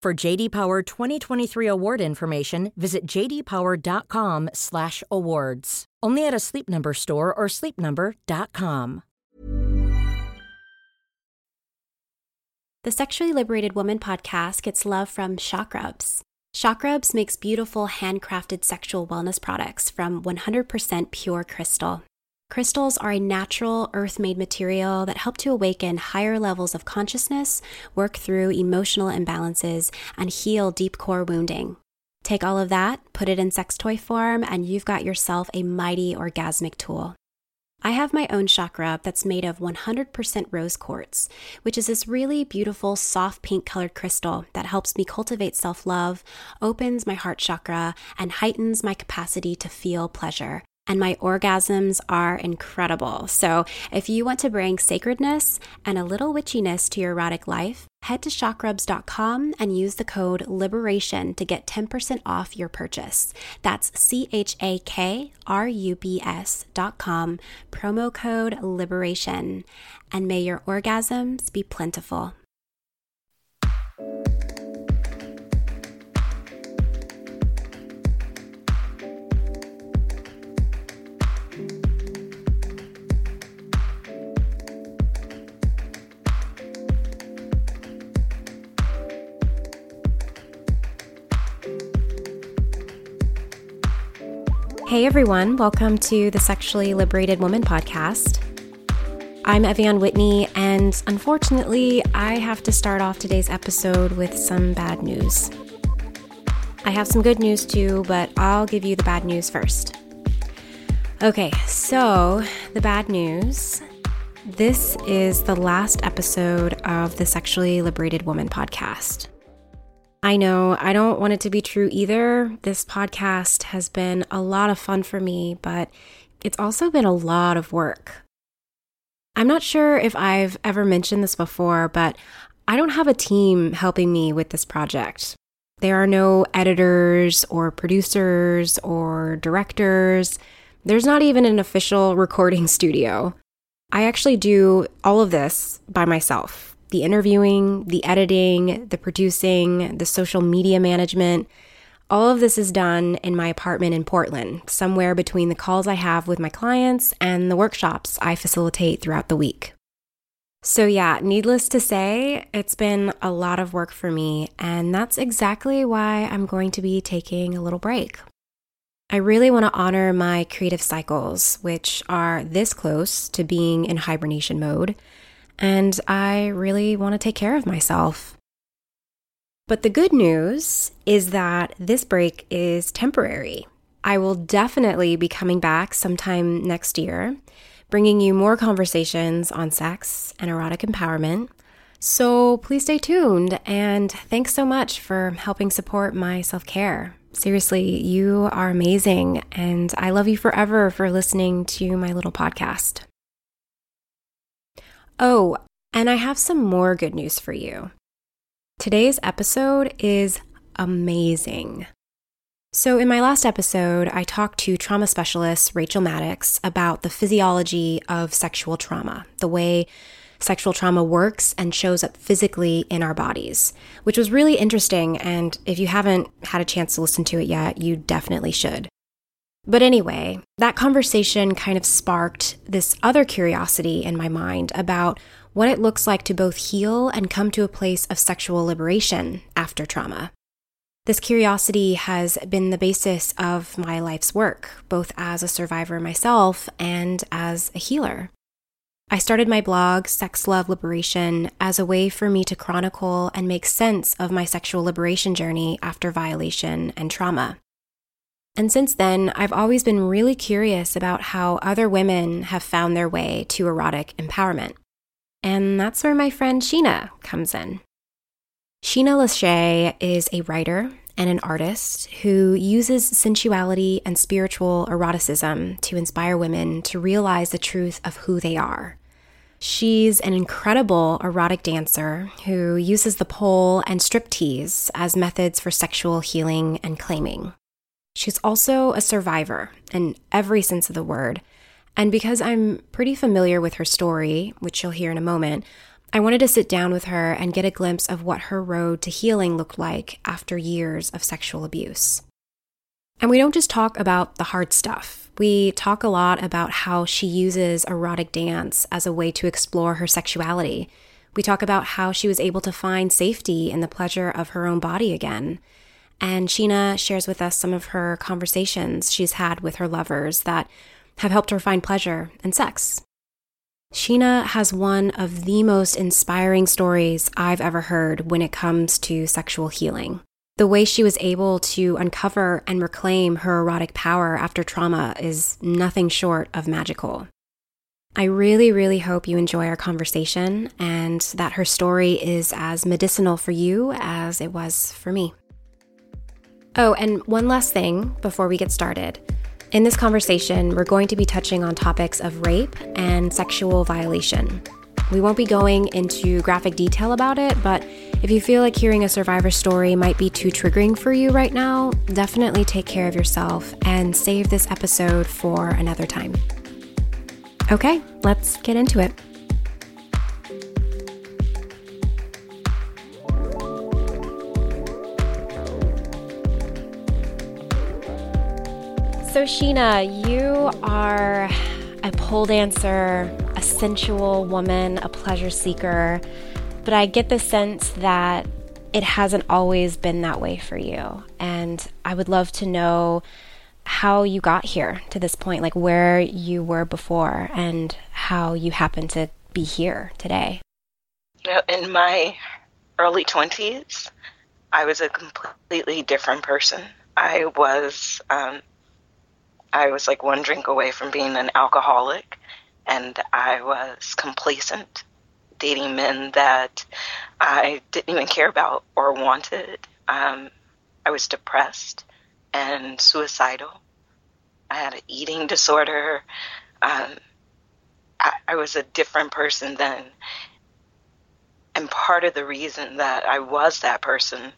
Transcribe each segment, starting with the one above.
For JD Power 2023 award information, visit jdpower.com/awards. Only at a Sleep Number store or sleepnumber.com. The Sexually Liberated Woman podcast gets love from Chakrubs. Chakrubs makes beautiful handcrafted sexual wellness products from 100% pure crystal. Crystals are a natural, earth made material that help to awaken higher levels of consciousness, work through emotional imbalances, and heal deep core wounding. Take all of that, put it in sex toy form, and you've got yourself a mighty orgasmic tool. I have my own Chakrub that's made of 100% rose quartz, which is this really beautiful, soft pink colored crystal that helps me cultivate self love, opens my heart chakra, and heightens my capacity to feel pleasure and my orgasms are incredible. So, if you want to bring sacredness and a little witchiness to your erotic life, head to chakrubs.com and use the code LIBERATION to get 10% off your purchase. That's C H A K R U B S.com, promo code LIBERATION. And may your orgasms be plentiful. Hey everyone, welcome to the Sexually Liberated Woman podcast. I'm Ev'Yan Whitney, and unfortunately, I have to start off today's episode with some bad news. I have some good news too, but I'll give you the bad news first. Okay, so the bad news this is the last episode of the Sexually Liberated Woman podcast. I know I don't want it to be true either. This podcast has been a lot of fun for me, but it's also been a lot of work. I'm not sure if I've ever mentioned this before, but I don't have a team helping me with this project. There are no editors or producers or directors. There's not even an official recording studio. I actually do all of this by myself the interviewing, the editing, the producing, the social media management. All of this is done in my apartment in Portland, somewhere between the calls I have with my clients and the workshops I facilitate throughout the week. So, yeah, needless to say, it's been a lot of work for me, and that's exactly why I'm going to be taking a little break. I really want to honor my creative cycles, which are this close to being in hibernation mode and I really want to take care of myself. But the good news is that this break is temporary. I will definitely be coming back sometime next year, bringing you more conversations on sex and erotic empowerment. So please stay tuned and thanks so much for helping support my self care. Seriously, you are amazing, and I love you forever for listening to my little podcast. Oh, and I have some more good news for you. Today's episode is amazing. So, in my last episode, I talked to trauma specialist Rachel Maddox about the physiology of sexual trauma, the way sexual trauma works and shows up physically in our bodies, which was really interesting. And if you haven't had a chance to listen to it yet, you definitely should. But anyway, that conversation kind of sparked this other curiosity in my mind about what it looks like to both heal and come to a place of sexual liberation after trauma. This curiosity has been the basis of my life's work, both as a survivor myself and as a healer. I started my blog, Sex Love Liberation, as a way for me to chronicle and make sense of my sexual liberation journey after violation and trauma. And since then, I've always been really curious about how other women have found their way to erotic empowerment. And that's where my friend Sheena comes in. Sheena LaShay is a writer and an artist who uses sensuality and spiritual eroticism to inspire women to realize the truth of who they are. She's an incredible erotic dancer who uses the pole and striptease as methods for sexual healing and claiming. She's also a survivor in every sense of the word. And because I'm pretty familiar with her story, which you'll hear in a moment, I wanted to sit down with her and get a glimpse of what her road to healing looked like after years of sexual abuse. And we don't just talk about the hard stuff. We talk a lot about how she uses erotic dance as a way to explore her sexuality. We talk about how she was able to find safety in the pleasure of her own body again. And Sheena shares with us some of her conversations she's had with her lovers that have helped her find pleasure and sex. Sheena has one of the most inspiring stories I've ever heard when it comes to sexual healing. The way she was able to uncover and reclaim her erotic power after trauma is nothing short of magical. I really, really hope you enjoy our conversation and that her story is as medicinal for you as it was for me. Oh, and one last thing before we get started. In this conversation, we're going to be touching on topics of rape and sexual violation. We won't be going into graphic detail about it, but if you feel like hearing a survivor story might be too triggering for you right now, definitely take care of yourself and save this episode for another time. Okay, let's get into it. So, Sheena, you are a pole dancer, a sensual woman, a pleasure seeker, but I get the sense that it hasn't always been that way for you. And I would love to know how you got here to this point, like where you were before and how you happen to be here today. In my early 20s, I was a completely different person. I was um, I was like one drink away from being an alcoholic, and I was complacent, dating men that I didn't even care about or wanted. Um, I was depressed and suicidal. I had an eating disorder. Um, I, I was a different person then. And part of the reason that I was that person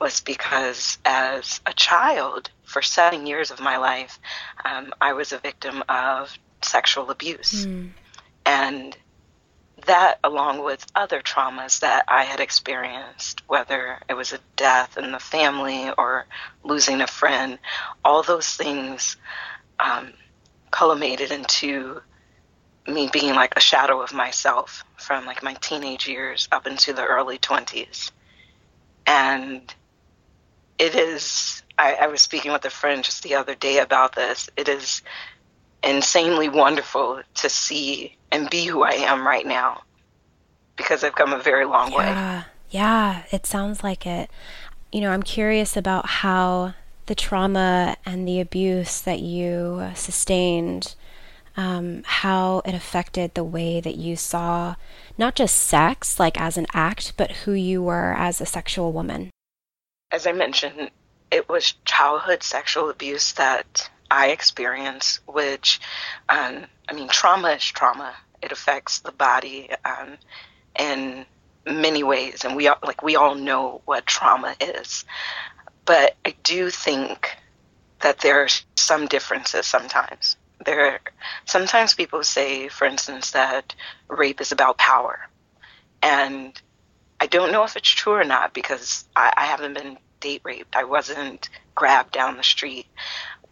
was because as a child, for seven years of my life, um, I was a victim of sexual abuse. Mm. And that, along with other traumas that I had experienced, whether it was a death in the family or losing a friend, all those things um, culminated into me being like a shadow of myself from like my teenage years up into the early 20s. And it is I, I, was speaking with a friend just the other day about this. It is insanely wonderful to see and be who i am right now because i've come a very long yeah, way yeah it sounds like it. You know i'm curious about how the trauma and the abuse that you sustained um, how it affected the way that you saw not just sex like as an act but who you were as a sexual woman as I mentioned, it was childhood sexual abuse that I experienced, which, um, I mean, trauma is trauma. It affects the body um, in many ways, and we all, like we all know what trauma is. But I do think that there are some differences sometimes. There, are, sometimes people say, for instance, that rape is about power, and don't know if it's true or not because I, I haven't been date raped. I wasn't grabbed down the street.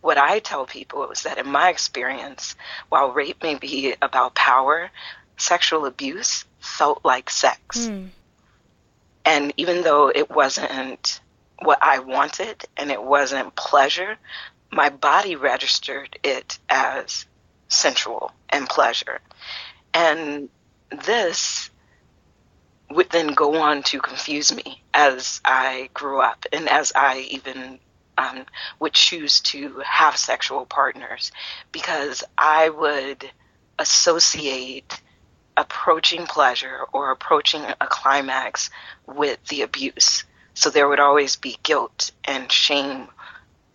What I tell people is that in my experience, while rape may be about power, sexual abuse felt like sex. Mm. And even though it wasn't what I wanted and it wasn't pleasure, my body registered it as sensual and pleasure. And this would then go on to confuse me as I grew up and as I even um, would choose to have sexual partners because I would associate approaching pleasure or approaching a climax with the abuse. So there would always be guilt and shame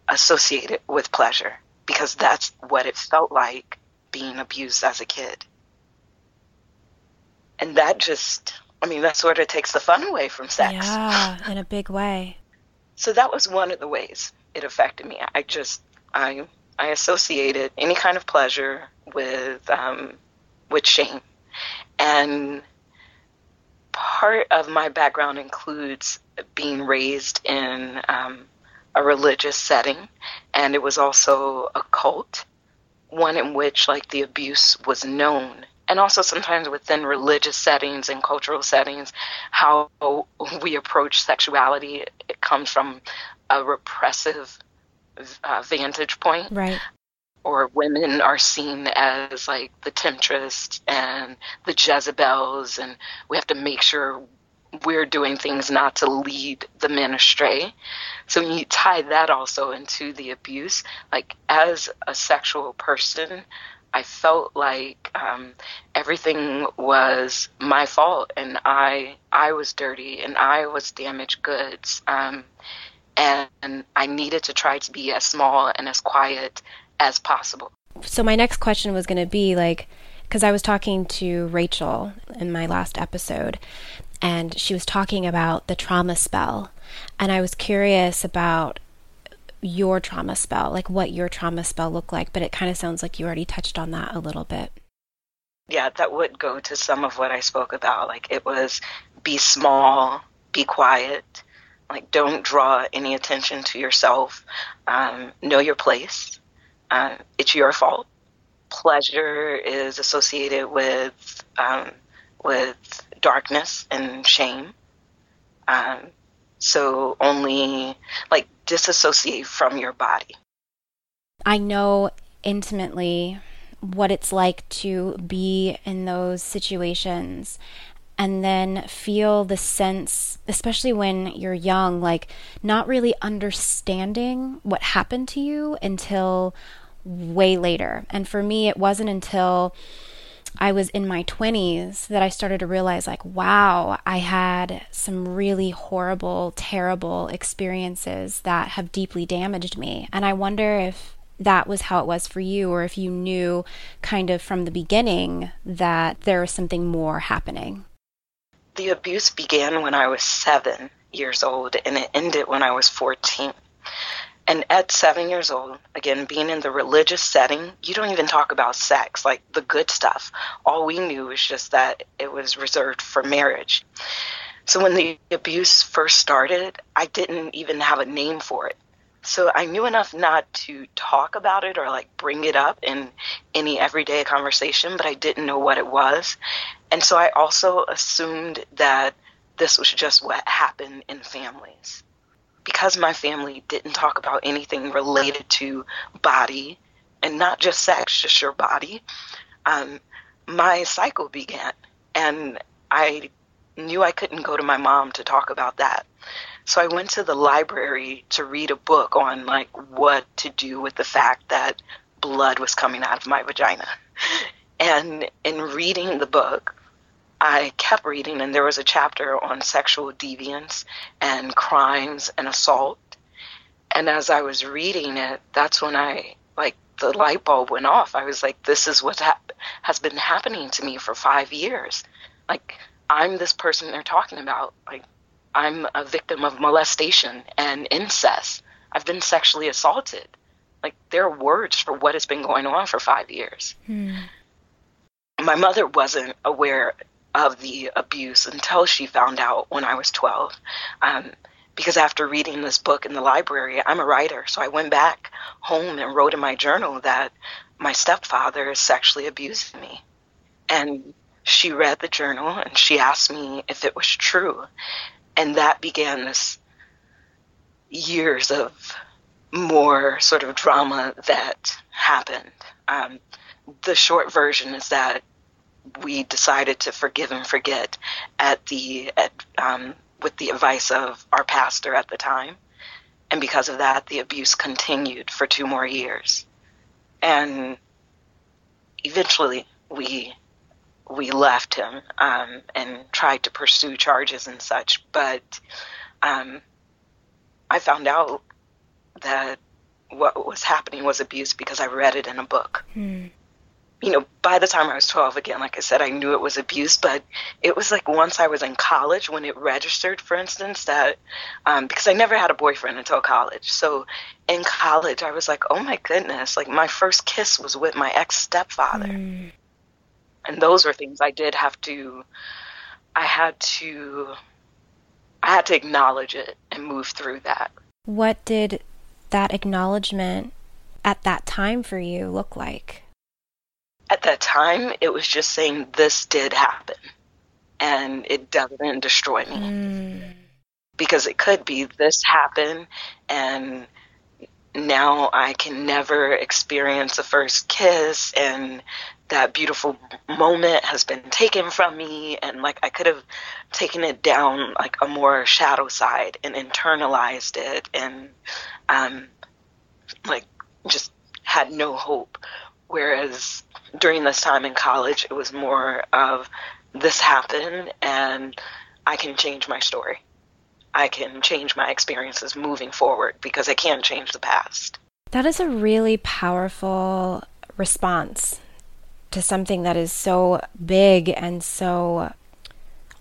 associated with pleasure because that's what it felt like being abused as a kid. And that just, I mean, that sort of takes the fun away from sex. Yeah, in a big way. So that was one of the ways it affected me. I just, I, I associated any kind of pleasure with, um, with shame. And part of my background includes being raised in um, a religious setting, and it was also a cult, one in which like the abuse was known. And also sometimes within religious settings and cultural settings, how we approach sexuality it comes from a repressive uh, vantage point. Right or women are seen as like the temptress and the Jezebels, and we have to make sure we're doing things not to lead the men astray. So when you tie that also into the abuse, like as a sexual person, I felt like um, everything was my fault, and I I was dirty, and I was damaged goods, um, and I needed to try to be as small and as quiet as possible. So my next question was going to be like because I was talking to Rachel in my last episode and she was talking about the trauma spell and I was curious about your trauma spell, like what your trauma spell looked like, but it kind of sounds like you already touched on that a little bit. Yeah, that would go to some of what I spoke about. Like it was be small, be quiet, like don't draw any attention to yourself, um, know your place, uh, it's your fault. Pleasure is associated with um, with darkness and shame. Um, so only like disassociate from your body. I know intimately what it's like to be in those situations and then feel the sense, especially when you're young, like not really understanding what happened to you until way later. And for me, it wasn't until I was in my 20s that I started to realize, like, wow, I had some really horrible, terrible experiences that have deeply damaged me. And I wonder if that was how it was for you, or if you knew kind of from the beginning that there was something more happening. The abuse began when I was seven years old and it ended when I was 14. And at seven years old, again, being in the religious setting, you don't even talk about sex, like the good stuff. All we knew was just that it was reserved for marriage. So when the abuse first started, I didn't even have a name for it. So I knew enough not to talk about it or like bring it up in any everyday conversation, but I didn't know what it was. And so I also assumed that this was just what happened in families because my family didn't talk about anything related to body and not just sex, just your body, um, my cycle began. And I knew I couldn't go to my mom to talk about that. So I went to the library to read a book on like what to do with the fact that blood was coming out of my vagina. And in reading the book, I kept reading, and there was a chapter on sexual deviance and crimes and assault. And as I was reading it, that's when I, like, the light bulb went off. I was like, this is what ha- has been happening to me for five years. Like, I'm this person they're talking about. Like, I'm a victim of molestation and incest. I've been sexually assaulted. Like there are words for what has been going on for five years. Hmm. My mother wasn't aware of the abuse until she found out when I was 12. Um, because after reading this book in the library, I'm a writer, so I went back home and wrote in my journal that my stepfather sexually abused me. And she read the journal and she asked me if it was true. And that began this years of more sort of drama that happened. Um, the short version is that we decided to forgive and forget at the at, um, with the advice of our pastor at the time, and because of that, the abuse continued for two more years, and eventually we we left him um, and tried to pursue charges and such, but um, I found out that what was happening was abuse because I read it in a book. Hmm. You know, by the time I was 12, again, like I said, I knew it was abuse, but it was like once I was in college when it registered, for instance, that um, because I never had a boyfriend until college. So in college, I was like, oh my goodness, like my first kiss was with my ex stepfather. Hmm. And those were things I did have to, I had to, I had to acknowledge it and move through that. What did that acknowledgement at that time for you look like? At that time, it was just saying, This did happen. And it doesn't destroy me. Mm. Because it could be this happened, and now I can never experience a first kiss, and that beautiful moment has been taken from me and like I could have taken it down like a more shadow side and internalized it and um, like just had no hope. Whereas during this time in college, it was more of this happened and I can change my story. I can change my experiences moving forward because I can't change the past. That is a really powerful response to something that is so big and so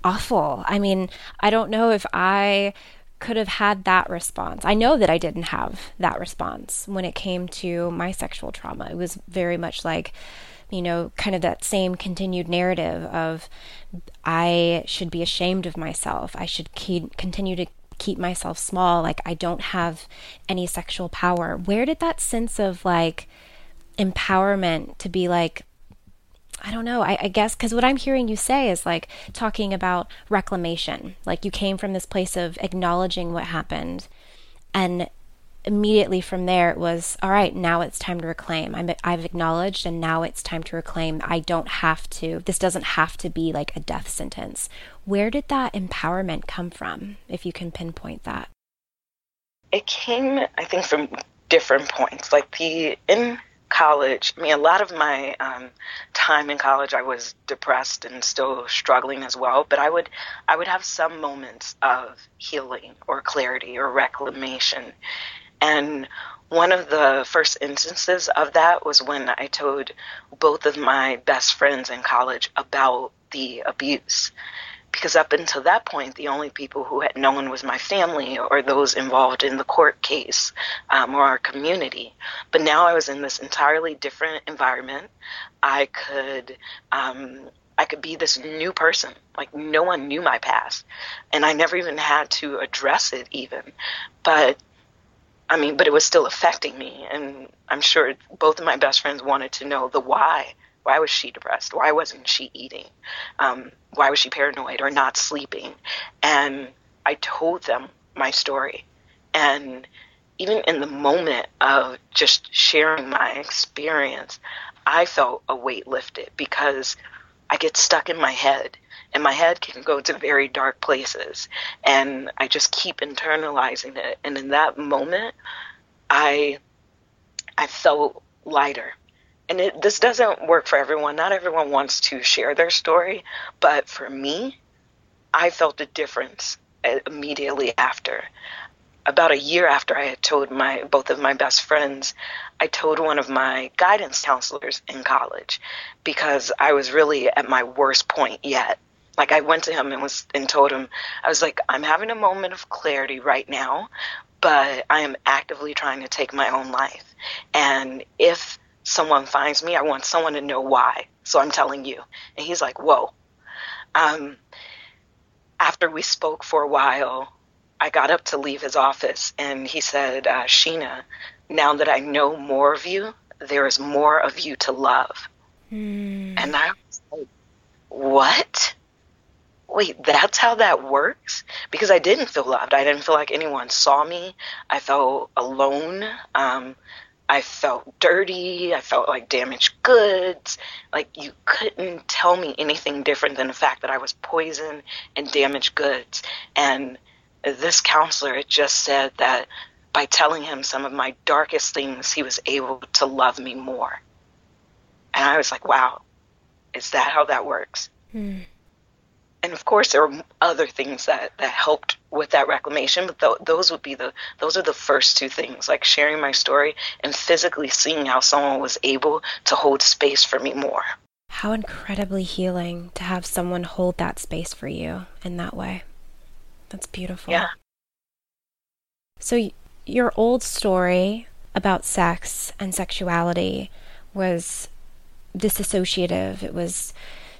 awful. I mean, I don't know if I could have had that response. I know that I didn't have that response when it came to my sexual trauma. It was very much like, you know, kind of that same continued narrative of I should be ashamed of myself. I should keep, continue to keep myself small. Like I don't have any sexual power. Where did that sense of like empowerment to be like, I don't know. I, I guess because what I'm hearing you say is like talking about reclamation. Like you came from this place of acknowledging what happened, and immediately from there it was all right. Now it's time to reclaim. I'm, I've acknowledged, and now it's time to reclaim. I don't have to. This doesn't have to be like a death sentence. Where did that empowerment come from? If you can pinpoint that. It came, I think, from different points. Like the in college, I mean, a lot of my um, time in college, I was depressed and still struggling as well. But I would, I would have some moments of healing or clarity or reclamation. And one of the first instances of that was when I told both of my best friends in college about the abuse because up until that point, the only people who had known was my family or those involved in the court case um, or our community. But now I was in this entirely different environment. I could. Um, I could be this new person. Like no one knew my past, and I never even had to address it even. But I mean, but it was still affecting me, and I'm sure both of my best friends wanted to know the why why was she depressed? Why wasn't she eating? Um, why was she paranoid or not sleeping? And I told them my story. And even in the moment of just sharing my experience, I felt a weight lifted because I get stuck in my head and my head can go to very dark places and I just keep internalizing it and in that moment I I felt lighter and it, this doesn't work for everyone. Not everyone wants to share their story, but for me, I felt a difference uh, immediately after. About a year after I had told my both of my best friends, I told one of my guidance counselors in college because I was really at my worst point yet. Like I went to him and was and told him I was like I'm having a moment of clarity right now, but I am actively trying to take my own life. And if someone finds me, I want someone to know why. So I'm telling you. And he's like, "Whoa." Um, after we spoke for a while, I got up to leave his office, and he said, uh, "Sheena, now that I know more of you, there is more of you to love." Mm. And I was like, "What?" wait, that's how that works? Because I didn't feel loved. I didn't feel like anyone saw me. I felt alone. Um, I felt dirty. I felt like damaged goods. Like you couldn't tell me anything different than the fact that I was poison and damaged goods. And this counselor had just said that by telling him some of my darkest things, he was able to love me more. And I was like, wow, is that how that works? Hmm and of course there are other things that that helped with that reclamation but th- those would be the those are the first two things like sharing my story and physically seeing how someone was able to hold space for me more. How incredibly healing to have someone hold that space for you in that way. That's beautiful. Yeah. So y- your old story about sex and sexuality was disassociative. It was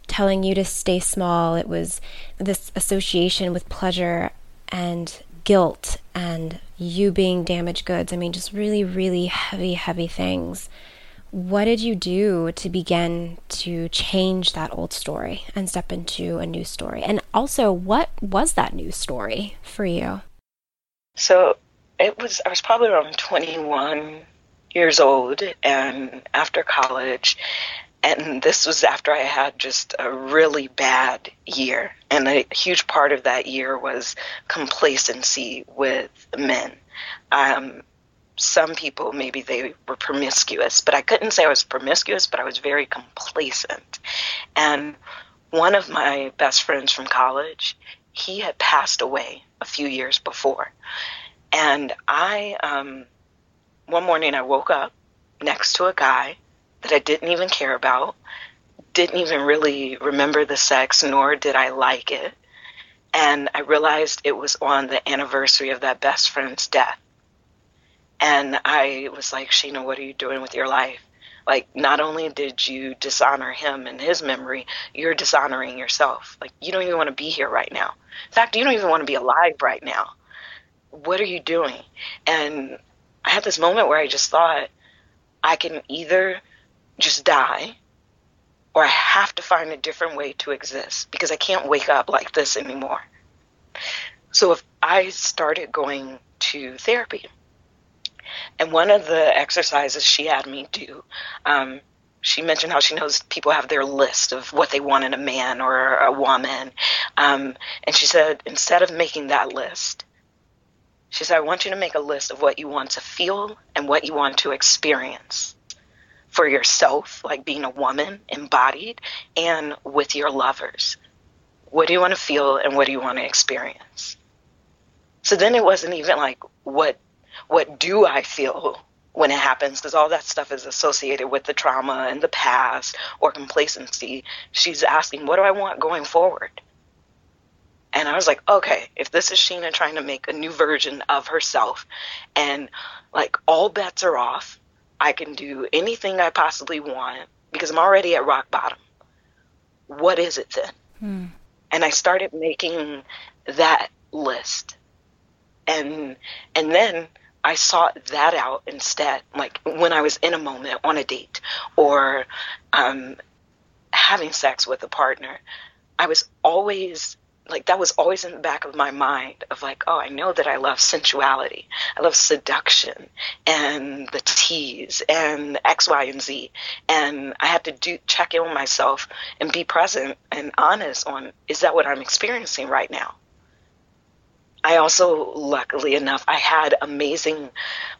telling you to stay small. It was this association with pleasure and guilt and you being damaged goods. I mean, just really, really heavy, heavy things. What did you do to begin to change that old story and step into a new story? And also, what was that new story for you? So it was, I was probably around 21 years old and after college and this was after I had just a really bad year. And a huge part of that year was complacency with men. Um, some people, maybe they were promiscuous, but I couldn't say I was promiscuous, but I was very complacent. And one of my best friends from college, he had passed away a few years before. And I, um, one morning I woke up next to a guy that I didn't even care about, didn't even really remember the sex, nor did I like it. And I realized it was on the anniversary of that best friend's death. And I was like, Sheena, what are you doing with your life? Like, not only did you dishonor him and his memory, you're dishonoring yourself. Like, you don't even want to be here right now. In fact, you don't even want to be alive right now. What are you doing? And I had this moment where I just thought, I can either just die or I have to find a different way to exist because I can't wake up like this anymore. So if I started going to therapy, and one of the exercises she had me do, um, she mentioned how she knows people have their list of what they want in a man or a woman. Um, and she said, instead of making that list, she said, I want you to make a list of what you want to feel and what you want to experience for yourself, like being a woman embodied, and with your lovers. What do you want to feel and what do you want to experience? So then it wasn't even like what what do I feel when it happens because all that stuff is associated with the trauma and the past or complacency. She's asking, what do I want going forward? And I was like, okay, if this is Sheena trying to make a new version of herself and like all bets are off, I can do anything I possibly want because I'm already at rock bottom. What is it then? Hmm. And I started making that list. And and then I sought that out instead, like when I was in a moment on a date or um, having sex with a partner. I was always like that was always in the back of my mind of like oh i know that i love sensuality. I love seduction and the tease and x y and z. And i had to do check in with myself and be present and honest on is that what i'm experiencing right now? I also, luckily enough, I had amazing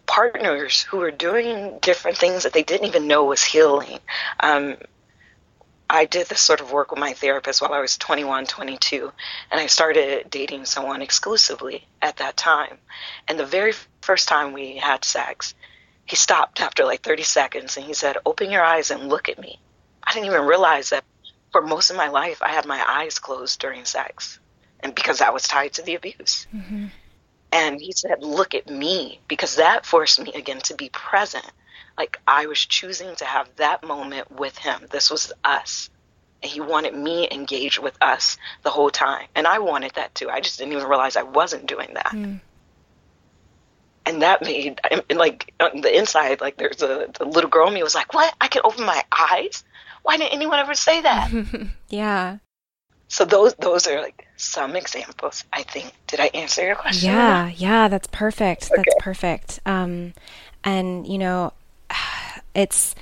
partners who were doing different things that they didn't even know was healing. Um, I did this sort of work with my therapist while I was 21, 22, and I started dating someone exclusively at that time. And the very first time we had sex, he stopped after like 30 seconds and he said, Open your eyes and look at me. I didn't even realize that for most of my life, I had my eyes closed during sex, and because that was tied to the abuse. Mm-hmm. And he said, Look at me, because that forced me again to be present. Like I was choosing to have that moment with him. This was us. And he wanted me engaged with us the whole time. And I wanted that too. I just didn't even realize I wasn't doing that. Mm. And that made, like, on the inside, like, there's a the little girl in me was like, What? I can open my eyes? Why didn't anyone ever say that? yeah. So those those are like some examples. I think. Did I answer your question? Yeah, yeah, that's perfect. Okay. That's perfect. Um, and you know, it's.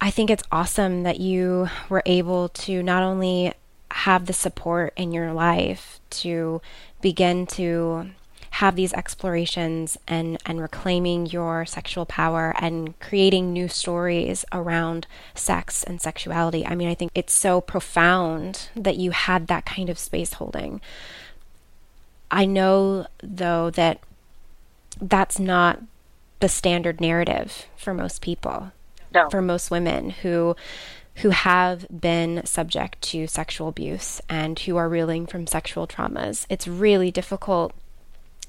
I think it's awesome that you were able to not only have the support in your life to begin to have these explorations and, and reclaiming your sexual power and creating new stories around sex and sexuality. I mean, I think it's so profound that you had that kind of space holding. I know, though, that that's not the standard narrative for most people, no. for most women who who have been subject to sexual abuse and who are reeling from sexual traumas. It's really difficult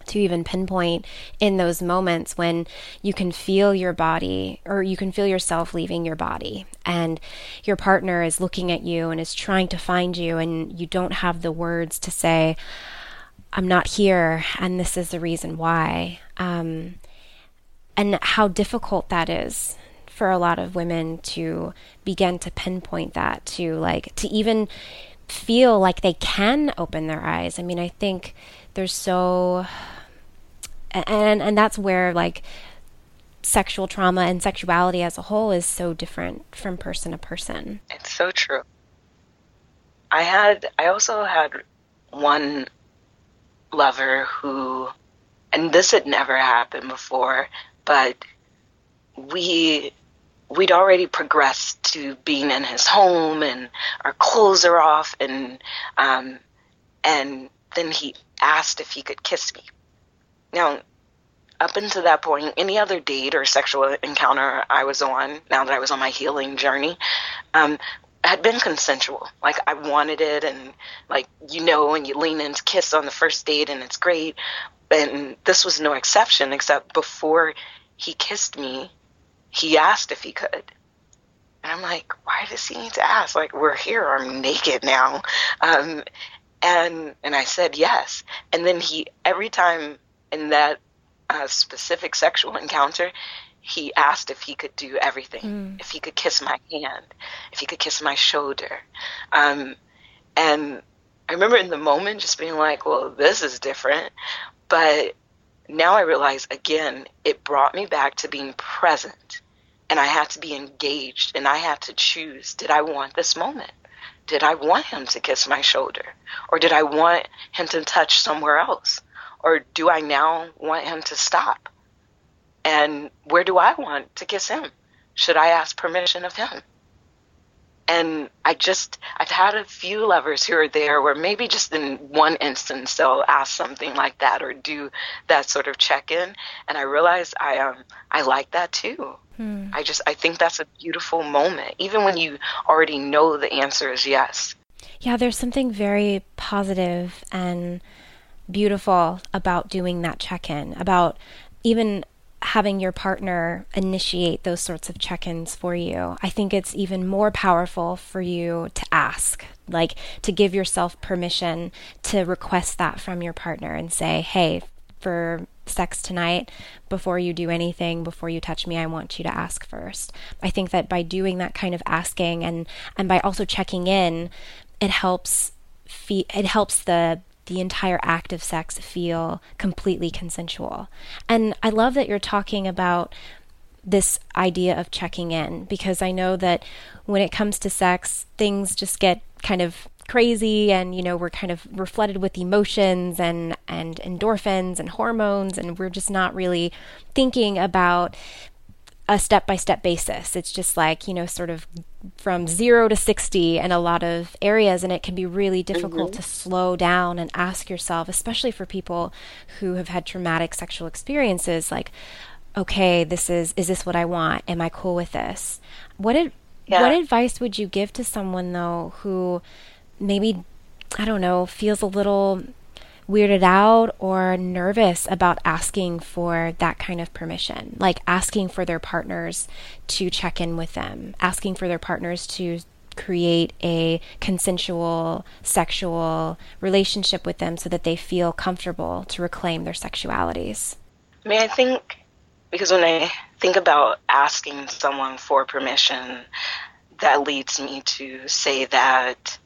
to even pinpoint in those moments when you can feel your body or you can feel yourself leaving your body and your partner is looking at you and is trying to find you and you don't have the words to say i'm not here and this is the reason why um, and how difficult that is for a lot of women to begin to pinpoint that to like to even feel like they can open their eyes i mean i think there's so and and that's where like sexual trauma and sexuality as a whole is so different from person to person. It's so true. I had I also had one lover who and this had never happened before, but we we'd already progressed to being in his home and our clothes are off and um and then he asked if he could kiss me now, up until that point, any other date or sexual encounter I was on, now that I was on my healing journey, um, had been consensual. Like I wanted it, and like you know, and you lean in to kiss on the first date, and it's great. And this was no exception, except before he kissed me, he asked if he could. And I'm like, why does he need to ask? Like, we're here, I'm naked now. Um, and and I said yes. And then he every time in that uh, specific sexual encounter, he asked if he could do everything, mm. if he could kiss my hand, if he could kiss my shoulder. Um, and I remember in the moment just being like, well, this is different. But now I realize again, it brought me back to being present. And I had to be engaged and I had to choose did I want this moment? Did I want him to kiss my shoulder? Or did I want him to touch somewhere else? Or do I now want him to stop? And where do I want to kiss him? Should I ask permission of him? And I just, I've had a few lovers who are there where maybe just in one instance they'll ask something like that or do that sort of check in. And I realize I, um, I like that too. Hmm. I just, I think that's a beautiful moment, even when you already know the answer is yes. Yeah, there's something very positive and beautiful about doing that check in, about even having your partner initiate those sorts of check ins for you. I think it's even more powerful for you to ask, like to give yourself permission to request that from your partner and say, hey, for sex tonight, before you do anything, before you touch me, I want you to ask first. I think that by doing that kind of asking and, and by also checking in, it helps it helps the the entire act of sex feel completely consensual. And I love that you're talking about this idea of checking in because I know that when it comes to sex, things just get kind of crazy and you know we're kind of we're flooded with emotions and and endorphins and hormones and we're just not really thinking about a step by step basis. It's just like, you know, sort of from zero to 60 in a lot of areas. And it can be really difficult mm-hmm. to slow down and ask yourself, especially for people who have had traumatic sexual experiences, like, okay, this is, is this what I want? Am I cool with this? What did, Yeah. What advice would you give to someone though who maybe I don't know, feels a little weirded out or nervous about asking for that kind of permission, like asking for their partners to check in with them, asking for their partners to create a consensual sexual relationship with them so that they feel comfortable to reclaim their sexualities? I mean, I think because when I think about asking someone for permission, that leads me to say that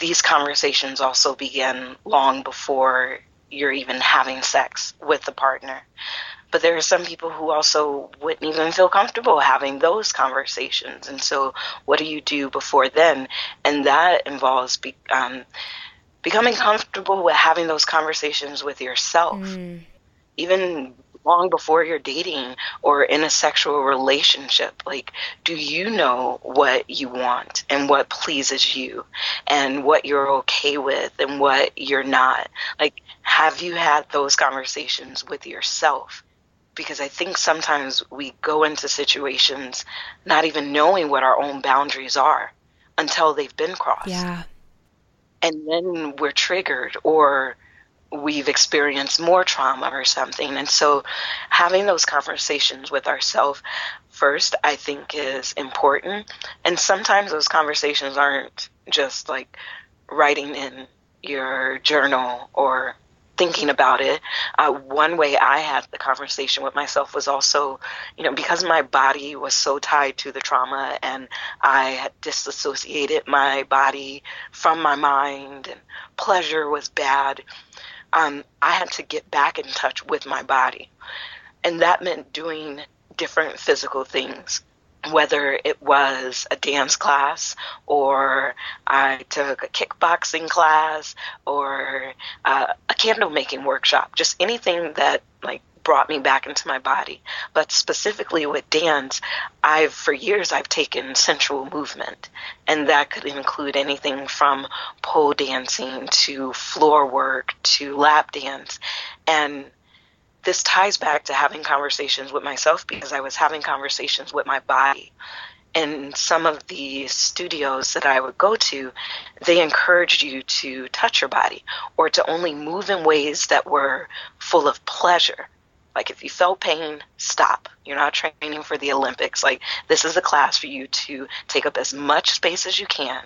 these conversations also begin long before you're even having sex with the partner. But there are some people who also wouldn't even feel comfortable having those conversations. And so, what do you do before then? And that involves be, um, becoming comfortable with having those conversations with yourself. Mm. Even long before you're dating or in a sexual relationship. Like, do you know what you want and what pleases you and what you're okay with and what you're not? Like, have you had those conversations with yourself? Because I think sometimes we go into situations not even knowing what our own boundaries are until they've been crossed. Yeah. And then we're triggered or we've experienced more trauma or something. And so having those conversations with ourselves first, I think is important. And sometimes those conversations aren't just like writing in your journal or thinking about it. Uh, one way I had the conversation with myself was also, you know, because my body was so tied to the trauma and I had disassociated my body from my mind and pleasure was bad um, I had to get back in touch with my body. And that meant doing different physical things, whether it was a dance class or I took a kickboxing class or uh, a candle making workshop, just anything that like brought me back into my body. But specifically with dance, I've for years I've taken sensual movement, and that could include anything from pole dancing to floor work to lap dance, and this ties back to having conversations with myself because I was having conversations with my body. In some of the studios that I would go to, they encouraged you to touch your body or to only move in ways that were full of pleasure. Like if you felt pain, stop. You're not training for the Olympics. Like this is a class for you to take up as much space as you can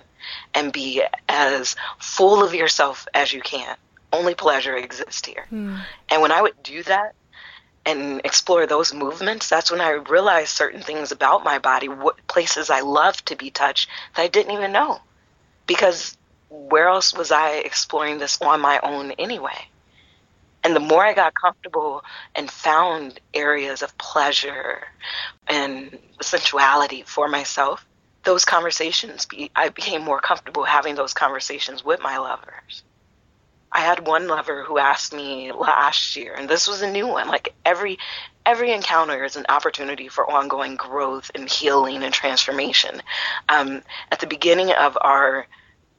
and be as full of yourself as you can. Only pleasure exists here. Mm. And when I would do that and explore those movements, that's when I realized certain things about my body, what places I love to be touched that I didn't even know. Because where else was I exploring this on my own anyway? And the more I got comfortable and found areas of pleasure and sensuality for myself, those conversations, be, I became more comfortable having those conversations with my lovers. I had one lover who asked me last year, and this was a new one. Like every every encounter is an opportunity for ongoing growth and healing and transformation. Um, at the beginning of our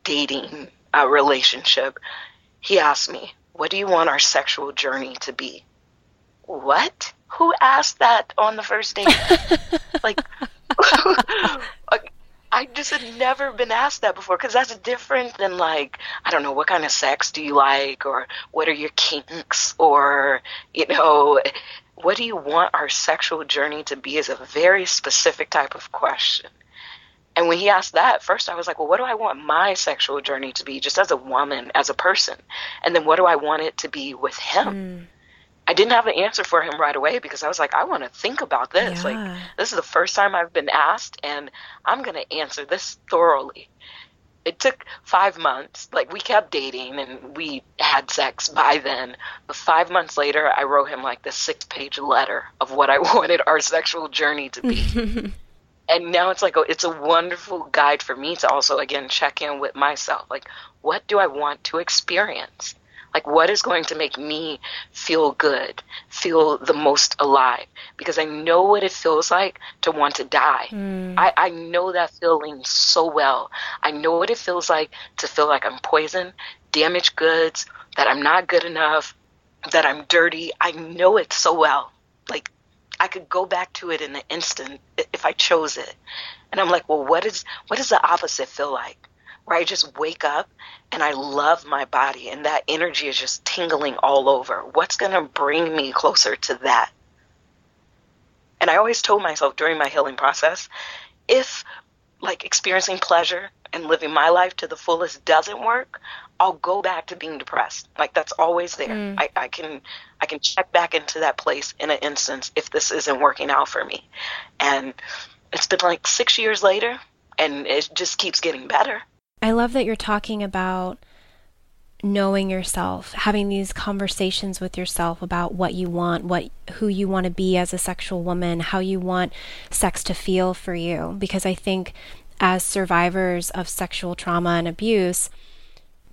dating uh, relationship, he asked me, what do you want our sexual journey to be? What? Who asked that on the first date? like, I just had never been asked that before because that's different than like I don't know what kind of sex do you like or what are your kinks or you know what do you want our sexual journey to be is a very specific type of question. And when he asked that, first I was like, well, what do I want my sexual journey to be just as a woman, as a person? And then what do I want it to be with him? Mm. I didn't have an answer for him right away because I was like, I want to think about this. Yeah. Like, this is the first time I've been asked, and I'm going to answer this thoroughly. It took five months. Like, we kept dating and we had sex by then. But five months later, I wrote him like the six page letter of what I wanted our sexual journey to be. and now it's like a, it's a wonderful guide for me to also again check in with myself. Like what do i want to experience? Like what is going to make me feel good feel the most alive? Because i know what it feels like to want to die. Mm. I, I know that feeling so well. I know what it feels like to feel like i'm poisoned damaged goods that i'm not good enough that i'm dirty. I know it so well. Like I could go back to it in an instant if I chose it. And I'm like, well, what is what does the opposite feel like? Where I just wake up and I love my body and that energy is just tingling all over. What's going to bring me closer to that? And I always told myself during my healing process, if like experiencing pleasure and living my life to the fullest doesn't work, I'll go back to being depressed. Like that's always there. Mm. I, I can I can check back into that place in an instance if this isn't working out for me. And it's been like six years later and it just keeps getting better. I love that you're talking about knowing yourself, having these conversations with yourself about what you want, what who you want to be as a sexual woman, how you want sex to feel for you because I think as survivors of sexual trauma and abuse,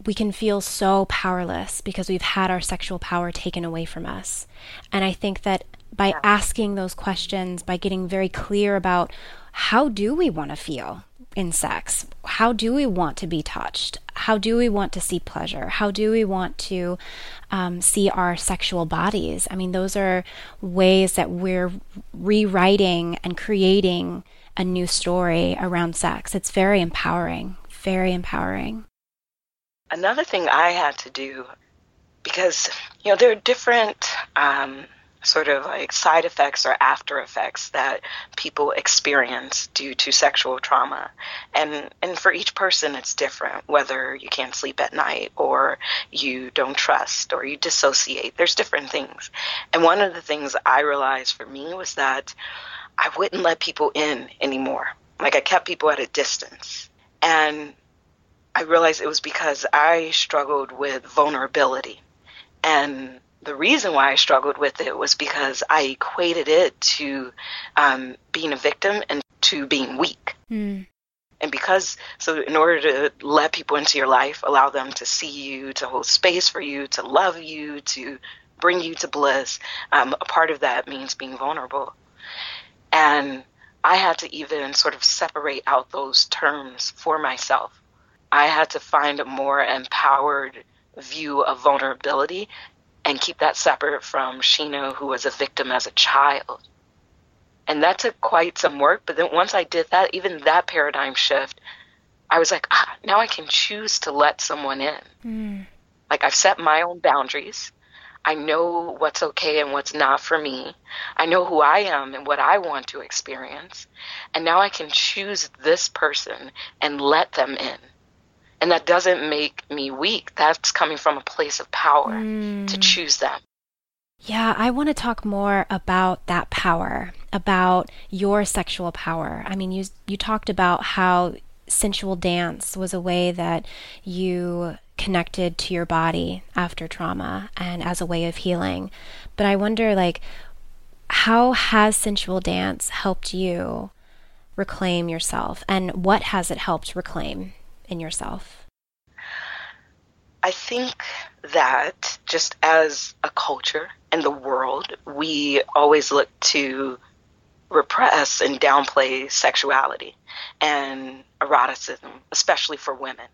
we can feel so powerless because we've had our sexual power taken away from us. And I think that by asking those questions, by getting very clear about how do we want to feel? in sex? How do we want to be touched? How do we want to see pleasure? How do we want to um, see our sexual bodies? I mean, those are ways that we're rewriting and creating a new story around sex. It's very empowering, very empowering. Another thing I had to do, because, you know, there are different um, sort of like side effects or after effects that people experience due to sexual trauma. And and for each person it's different whether you can't sleep at night or you don't trust or you dissociate. There's different things. And one of the things I realized for me was that I wouldn't let people in anymore. Like I kept people at a distance. And I realized it was because I struggled with vulnerability. And the reason why I struggled with it was because I equated it to um, being a victim and to being weak. Mm. And because, so in order to let people into your life, allow them to see you, to hold space for you, to love you, to bring you to bliss, um, a part of that means being vulnerable. And I had to even sort of separate out those terms for myself. I had to find a more empowered view of vulnerability and keep that separate from Sheena, who was a victim as a child. And that took quite some work. But then once I did that, even that paradigm shift, I was like, ah, now I can choose to let someone in. Mm. Like I've set my own boundaries. I know what's okay and what's not for me. I know who I am and what I want to experience. And now I can choose this person and let them in. And that doesn't make me weak. That's coming from a place of power mm. to choose them. Yeah, I want to talk more about that power, about your sexual power. I mean, you you talked about how sensual dance was a way that you connected to your body after trauma and as a way of healing. But I wonder like how has sensual dance helped you reclaim yourself and what has it helped reclaim in yourself? I think that just as a culture and the world, we always look to repress and downplay sexuality and eroticism, especially for women.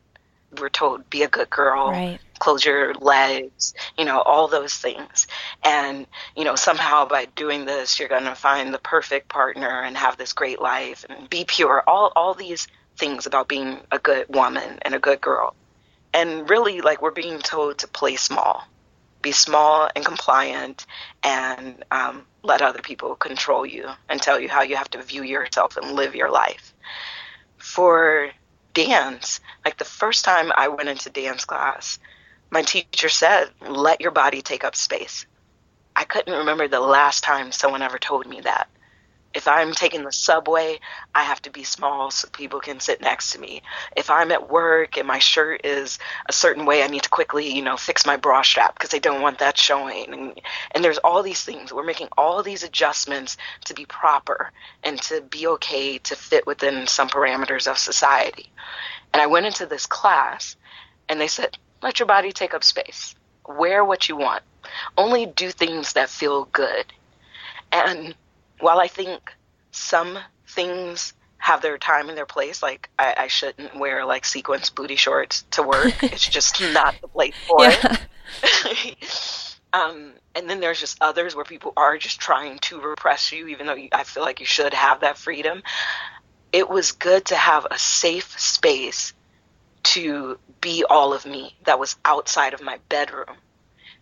We're told, be a good girl, right. close your legs, you know, all those things. And, you know, somehow by doing this, you're going to find the perfect partner and have this great life and be pure. All, all these things about being a good woman and a good girl. And really, like, we're being told to play small, be small and compliant, and um, let other people control you and tell you how you have to view yourself and live your life. For dance, like the first time I went into dance class, my teacher said, let your body take up space. I couldn't remember the last time someone ever told me that if I'm taking the subway, I have to be small so people can sit next to me. If I'm at work and my shirt is a certain way, I need to quickly, you know, fix my bra strap because I don't want that showing. And, and there's all these things. We're making all these adjustments to be proper and to be okay to fit within some parameters of society. And I went into this class and they said, let your body take up space. Wear what you want. Only do things that feel good. And while I think some things have their time and their place, like I, I shouldn't wear like sequence booty shorts to work. it's just not the place for yeah. it. Um, and then there's just others where people are just trying to repress you, even though you, I feel like you should have that freedom. It was good to have a safe space to be all of me that was outside of my bedroom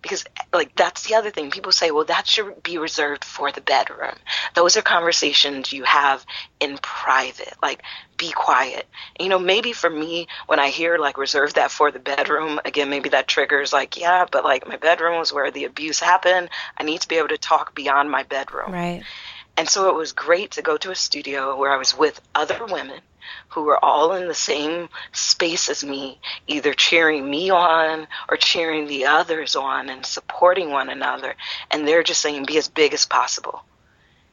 because like that's the other thing. People say well that should be reserved for the bedroom. Those are conversations you have in private. Like be quiet. You know maybe for me when i hear like reserve that for the bedroom again maybe that triggers like yeah but like my bedroom was where the abuse happened. I need to be able to talk beyond my bedroom. Right. And so it was great to go to a studio where i was with other women who were all in the same space as me, either cheering me on or cheering the others on and supporting one another. And they're just saying, be as big as possible.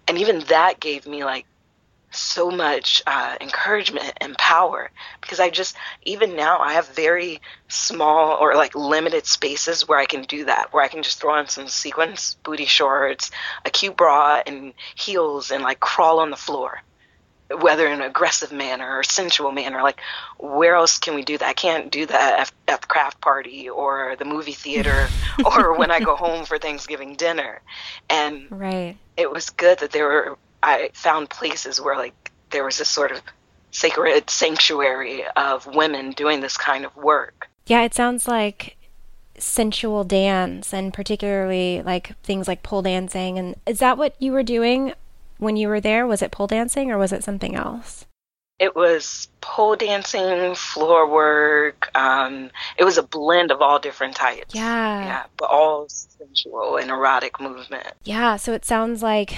And even that gave me like so much uh, encouragement and power because I just, even now, I have very small or like limited spaces where I can do that, where I can just throw on some sequins, booty shorts, a cute bra, and heels and like crawl on the floor whether in an aggressive manner or sensual manner like where else can we do that? I can't do that at, at the craft party or the movie theater or when i go home for thanksgiving dinner. And right. it was good that there were i found places where like there was this sort of sacred sanctuary of women doing this kind of work. Yeah it sounds like sensual dance and particularly like things like pole dancing. And is that what you were doing when you were there? Was it pole dancing or was it something else? It was pole dancing, floor work. Um, it was a blend of all different types. Yeah. Yeah, but all sensual and erotic movement. Yeah, so it sounds like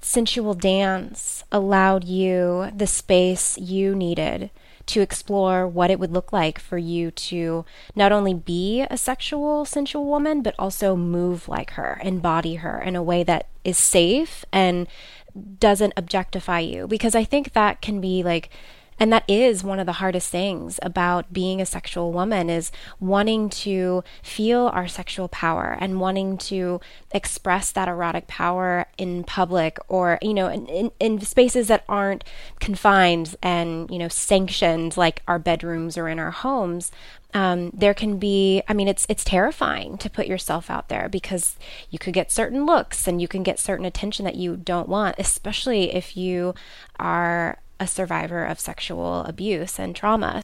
sensual dance allowed you the space you needed to explore what it would look like for you to not only be a sexual, sensual woman, but also move like her, embody her in a way that is safe and doesn't objectify you. Because I think that can be like and that is one of the hardest things about being a sexual woman is wanting to feel our sexual power and wanting to express that erotic power in public or you know in, in, in, spaces that aren't confined and you know sanctioned like our bedrooms or in our homes. Um, there can be i mean it's it's terrifying to put yourself out there because you could get certain looks and you can get certain attention that you don't want especially if you are a survivor of sexual abuse and trauma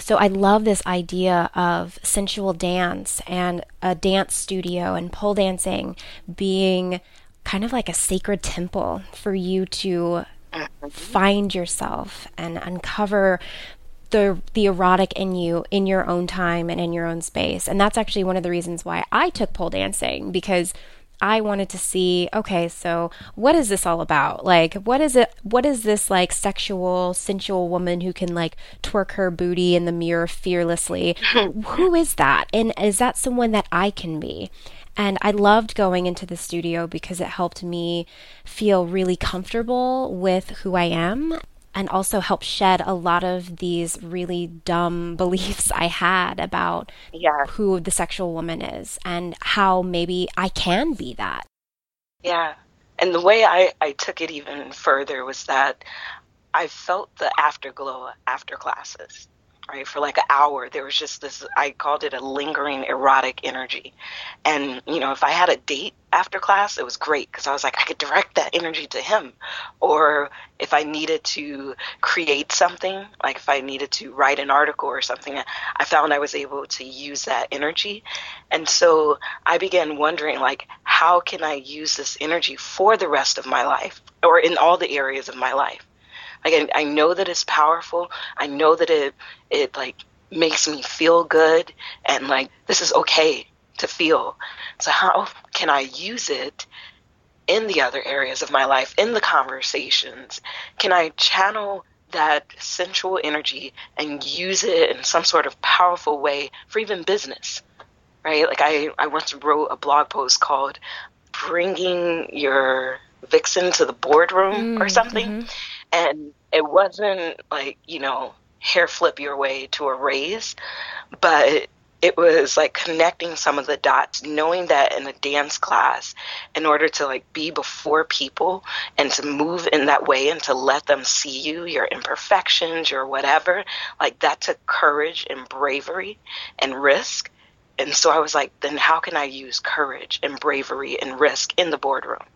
so I love this idea of sensual dance and a dance studio and pole dancing being kind of like a sacred temple for you to find yourself and uncover the the erotic in you in your own time and in your own space. And that's actually one of the reasons why I took pole dancing because I wanted to see, okay, so what is this all about? Like, what is it? What is this like sexual, sensual woman who can like twerk her booty in the mirror fearlessly? who is that? And is that someone that I can be? And I loved going into the studio because it helped me feel really comfortable with who I am and also help shed a lot of these really dumb beliefs I had about yeah. who the sexual woman is and how maybe I can be that. Yeah. And the way I, I took it even further was that I felt the afterglow after classes right? For like an hour, there was just this, I called it a lingering erotic energy. And, you know, if I had a date after class, it was great because I was like, I could direct that energy to him. Or if I needed to create something, like if I needed to write an article or something, I found I was able to use that energy. And so I began wondering, like, how can I use this energy for the rest of my life or in all the areas of my life? Like I, I know that it's powerful. I know that it it like makes me feel good and like this is okay to feel. So how can I use it in the other areas of my life, in the conversations? Can I channel that sensual energy and use it in some sort of powerful way for even business? Right? Like I, I once wrote a blog post called Bringing Your Vixen to the Boardroom mm, or something. Mm-hmm and it wasn't like you know hair flip your way to a raise but it was like connecting some of the dots knowing that in a dance class in order to like be before people and to move in that way and to let them see you your imperfections your whatever like that took courage and bravery and risk And so I was like, then how can I use courage and bravery and risk in the boardroom?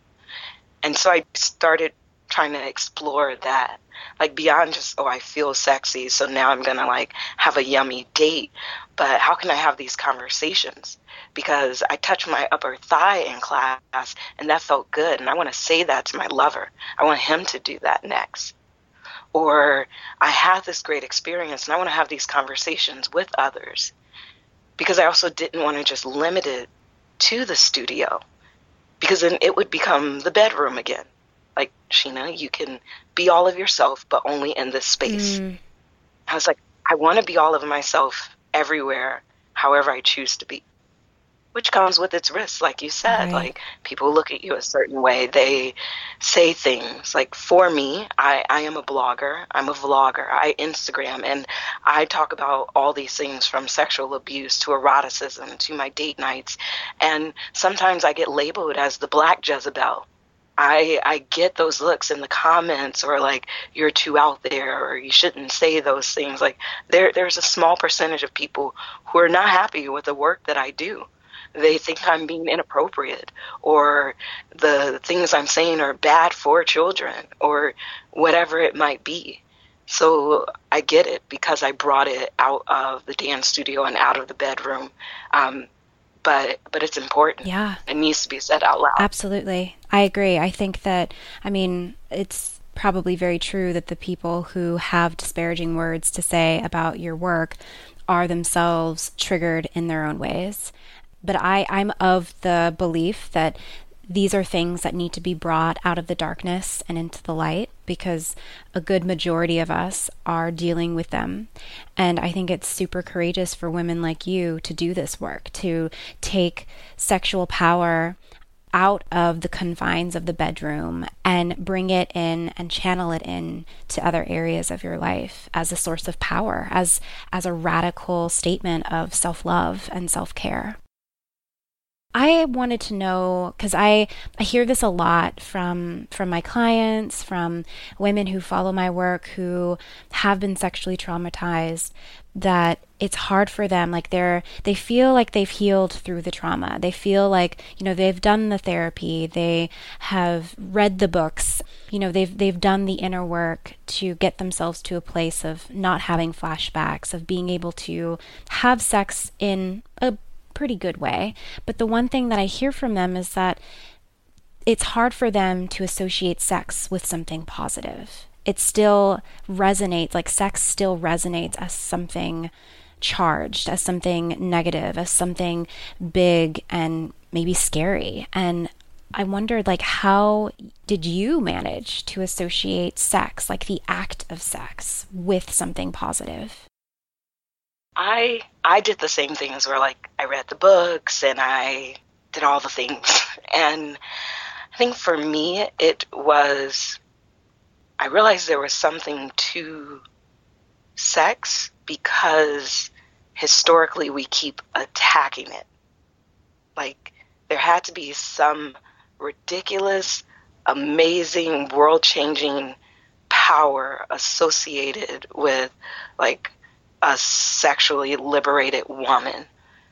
And so I started trying to explore that like beyond just oh i feel sexy so now i'm gonna like have a yummy date. But how can i have these conversations? Because i touched my upper thigh in class and that felt good and i want to say that to my lover. I want him to do that next. Or i had this great experience and i want to have these conversations with others. Because i also didn't want to just limit it to the studio. Because then it would become the bedroom again like Sheena, you can be all of yourself, but only in this space. Mm. I was like, I want to be all of myself everywhere, however I choose to be. Which comes with its risks, like you said. Right. Like people look at you a certain way, they say things. Like for me, I, I am a blogger, I'm a vlogger, I Instagram, and I talk about all these things from sexual abuse to eroticism to my date nights. And sometimes I get labeled as the black Jezebel I I get those looks in the comments or like you're too out there or you shouldn't say those things. Like there there's a small percentage of people who are not happy with the work that I do. They think I'm being inappropriate or the things I'm saying are bad for children or whatever it might be. So I get it because I brought it out of the dance studio and out of the bedroom. Um, but but it's important. Yeah, it needs to be said out loud. Absolutely, I agree. I think that I mean it's probably very true that the people who have disparaging words to say about your work are themselves triggered in their own ways. But I, I'm of the belief that these are things that need to be brought out of the darkness and into the light because a good majority of us are dealing with them. And I think it's super courageous for women like you to do this work, to take sexual power out of the confines of the bedroom and bring it in and channel it in to other areas of your life as a source of power as as a radical statement of self-love and self-care I wanted to know because I I hear this a lot from from my clients, from women who follow my work who have been sexually traumatized that it's hard for them like they're they feel like they've healed through the trauma. They feel like, you know, they've done the therapy, they have read the books, you know, they've they've done the inner work to get themselves to a place of not having flashbacks, of being able to have sex in a pretty good way. But the one thing that I hear from them is that it's hard for them to associate sex with something positive. It still resonates, like sex still resonates as something charged, as something negative, as something big and maybe scary. And I wondered like how did you manage to associate sex, like the act of sex, with something positive? I I did the same things where like I read the books and I did all the things. And I think for me it was I realized there was something to sex because historically we keep attacking it. Like there had to be some ridiculous, amazing, world changing power associated with like a sexually liberated woman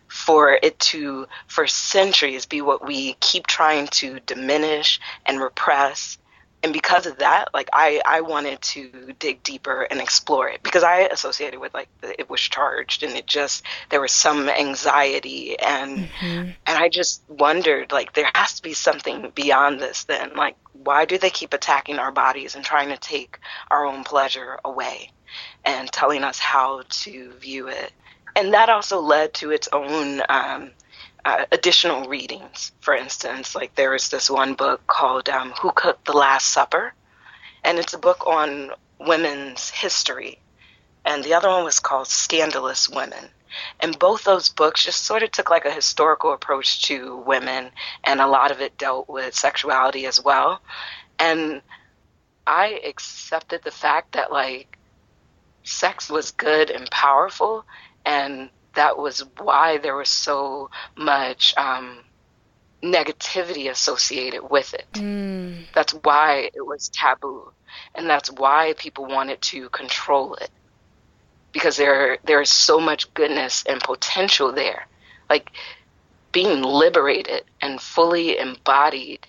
for it to for centuries be what we keep trying to diminish and repress and because of that like i i wanted to dig deeper and explore it because i associated with like it was charged and it just there was some anxiety and mm-hmm. and i just wondered like there has to be something beyond this then like why do they keep attacking our bodies and trying to take our own pleasure away and telling us how to view it. And that also led to its own um, uh, additional readings. For instance, like there is this one book called um, Who Cooked the Last Supper? And it's a book on women's history. And the other one was called Scandalous Women. And both those books just sort of took like a historical approach to women, and a lot of it dealt with sexuality as well. And I accepted the fact that, like, sex was good and powerful, and that was why there was so much um, negativity associated with it. Mm. That's why it was taboo, and that's why people wanted to control it because there there is so much goodness and potential there. Like being liberated and fully embodied,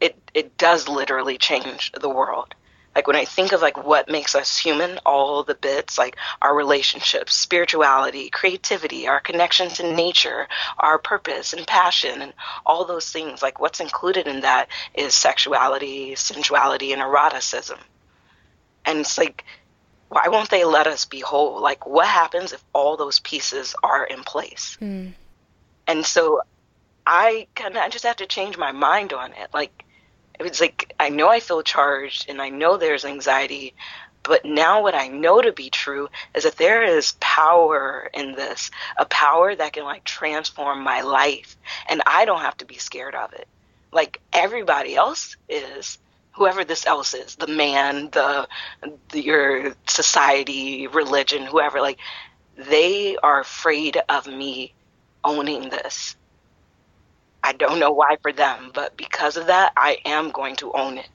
it it does literally change the world. Like when I think of like what makes us human, all the bits, like our relationships, spirituality, creativity, our connection to nature, our purpose and passion and all those things, like what's included in that is sexuality, sensuality, and eroticism. And it's like, why won't they let us be whole? Like what happens if all those pieces are in place? Mm. And so I kind of I just have to change my mind on it. Like it's like I know I feel charged and I know there's anxiety, but now what I know to be true is that there is power in this, a power that can like transform my life, and I don't have to be scared of it. Like everybody else is, whoever this else is, the man, the, the your society, religion, whoever, like they are afraid of me owning this I don't know why for them, but because of that, I am going to own it.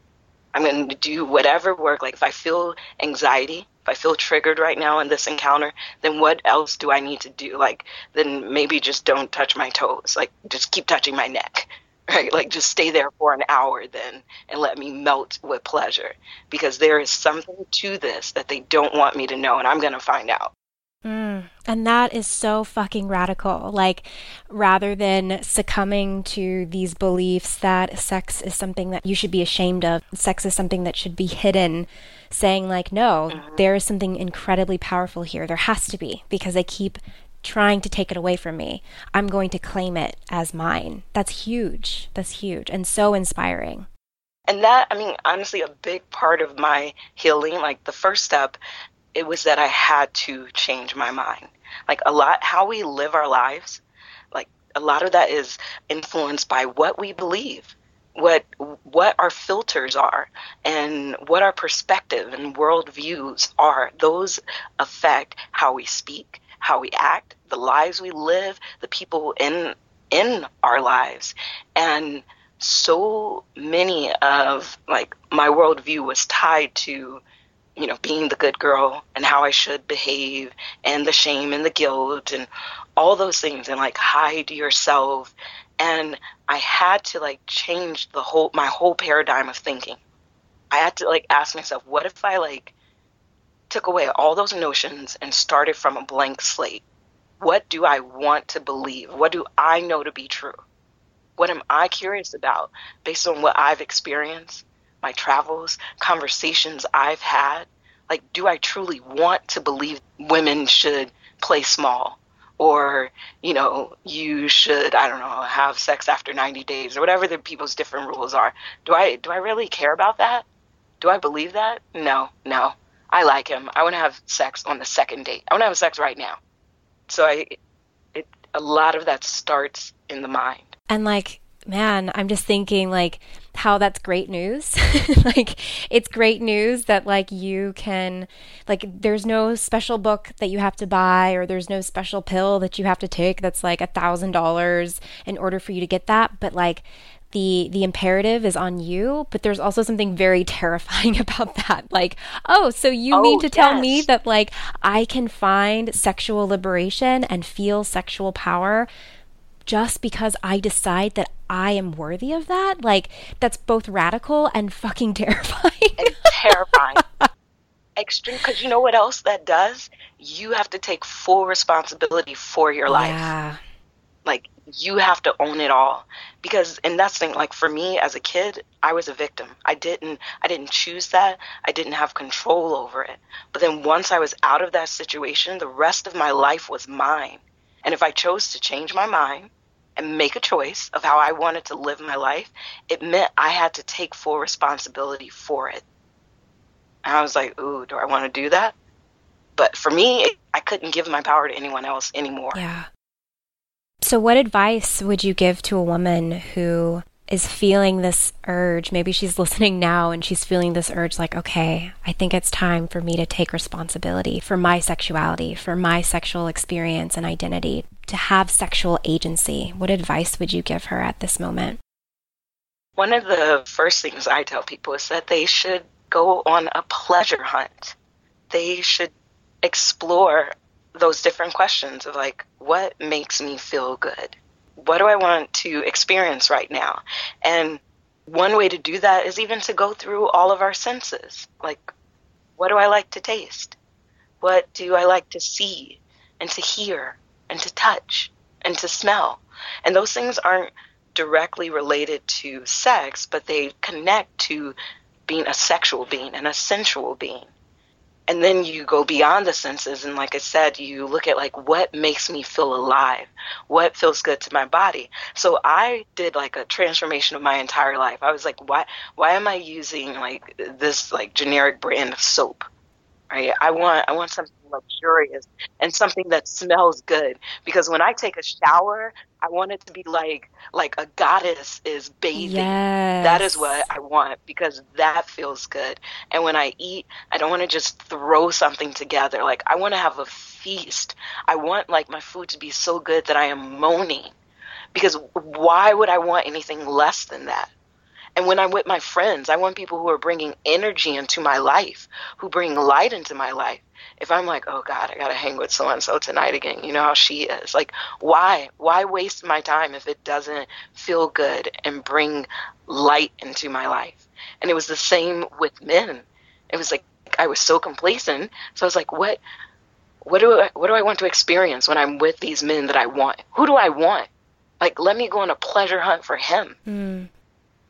I'm going to do whatever work. Like if I feel anxiety, if I feel triggered right now in this encounter, then what else do I need to do? Like then maybe just don't touch my toes. Like just keep touching my neck. Right? Like just stay there for an hour then and let me melt with pleasure because there is something to this that they don't want me to know and I'm going to find out. Mm, and that is so fucking radical. Like, rather than succumbing to these beliefs that sex is something that you should be ashamed of, sex is something that should be hidden, saying, like, no, mm-hmm. there is something incredibly powerful here. There has to be, because they keep trying to take it away from me. I'm going to claim it as mine. That's huge. That's huge and so inspiring. And that, I mean, honestly, a big part of my healing, like the first step it was that I had to change my mind. Like a lot, how we live our lives, like a lot of that is influenced by what we believe, what what our filters are, and what our perspective and worldviews are. Those affect how we speak, how we act, the lives we live, the people in in our lives, and so many of like my worldview was tied to you know, being the good girl and how I should behave and the shame and the guilt and all those things and like hide yourself. And I had to like change the whole, my whole paradigm of thinking. I had to like ask myself, what if I like took away all those notions and started from a blank slate? What do I want to believe? What do I know to be true? What am I curious about based on what I've experienced? My travels, conversations I've had, like, do I truly want to believe women should play small? Or, you know, you should, I don't know, have sex after 90 days or whatever the people's different rules are. Do I, do I really care about that? Do I believe that? No, no. I like him. I want to have sex on the second date. I want to have sex right now. So I, it, a lot of that starts in the mind. And like, man, I'm just thinking like how that's great news. like it's great news that like you can like there's no special book that you have to buy or there's no special pill that you have to take that's like a thousand dollars in order for you to get that. But like the the imperative is on you but there's also something very terrifying about that like oh so you oh, mean to yes. tell me that like i can find sexual liberation and feel sexual power just because I decide that I am worthy of that. Like, that's both radical and fucking terrifying. and terrifying. Extreme, because you know what else that does? You have to take full responsibility for your life. Yeah. Like, you have to own it all because and that's the thing like for me as a kid i was a victim i didn't i didn't choose that i didn't have control over it but then once i was out of that situation the rest of my life was mine and if i chose to change my mind and make a choice of how I wanted to live my life, it meant I had to take full responsibility for it. And I was like, ooh, do I want to do that? But for me, I couldn't give my power to anyone else anymore. Yeah. So, what advice would you give to a woman who is feeling this urge. Maybe she's listening now and she's feeling this urge like, okay, I think it's time for me to take responsibility for my sexuality, for my sexual experience and identity, to have sexual agency. What advice would you give her at this moment? One of the first things I tell people is that they should go on a pleasure hunt. They should explore those different questions of like, what makes me feel good? What do I want to experience right now? And one way to do that is even to go through all of our senses. Like, what do I like to taste? What do I like to see and to hear and to touch and to smell? And those things aren't directly related to sex, but they connect to being a sexual being and a sensual being and then you go beyond the senses and like i said you look at like what makes me feel alive what feels good to my body. So i did like a transformation of my entire life. I was like why why am i using like this like generic brand of soap right? I want i want something luxurious and something that smells good. Because when i take a shower i want it to be like like a goddess is bathing. Yes. that is what i want because that feels good. And when i eat i don't want to just throw something together. Like i want to have a feast. I want like my food to be so good that i am moaning. Because why would i want anything less than that and when I'm with my friends, I want people who are bringing energy into my life, who bring light into my life. If I'm like, oh God, I got to hang with so and so tonight again, you know how she is. Like, why? Why waste my time if it doesn't feel good and bring light into my life? And it was the same with men. It was like I was so complacent. So I was like, what? What do I, what do I want to experience when I'm with these men that I want? Who do I want? Like, let me go on a pleasure hunt for him Mm.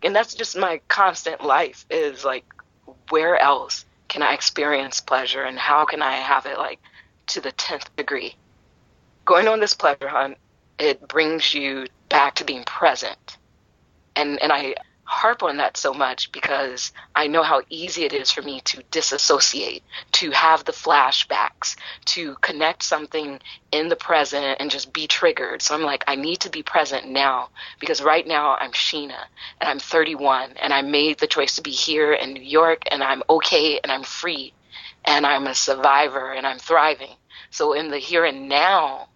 And that's just my constant life is like where else can i experience pleasure and how can i have it like to the 10th degree? Going on this pleasure hunt it brings you back to being present. And and i harp on that so much because i know how easy it is for me to disassociate to have the flashbacks to connect something in the present and just be triggered. So i'm like i need to be present now because right now i'm sheena and i'm 31 and i made the choice to be here in new york and i'm okay and i'm free and i'm a survivor and i'm thriving. So in the here and now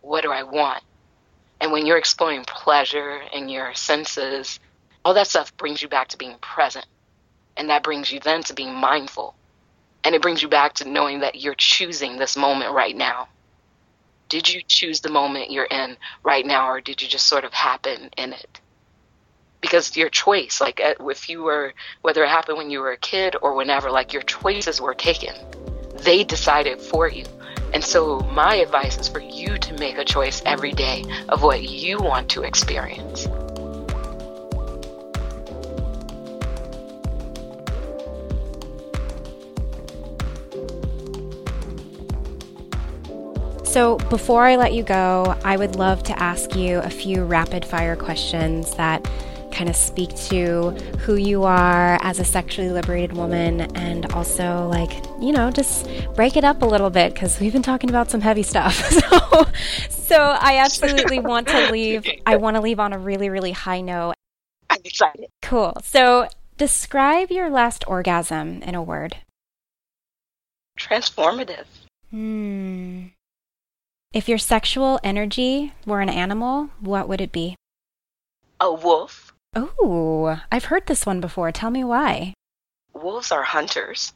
what do i want? And when you're exploring pleasure and your senses, all that stuff brings you back to being present. And that brings you then to being mindful. And it brings you back to knowing that you're choosing this moment right now. Did you choose the moment you're in right now, or did you just sort of happen in it? Because your choice, like uh, if you were, whether it happened when you were a kid or whenever, like your choices were taken, they decided for you. And so, my advice is for you to make a choice every day of what you want to experience. So, before I let you go, I would love to ask you a few rapid fire questions that kind of speak to who you are as a sexually liberated woman and also, like, you know, just break it up a little bit because we've been talking about some heavy stuff. So, so I absolutely want to leave. I want to leave on a really, really high note. I'm excited. Cool. So, describe your last orgasm in a word. Transformative. Hmm. If your sexual energy were an animal, what would it be? A wolf. Oh, I've heard this one before. Tell me why. Wolves are hunters.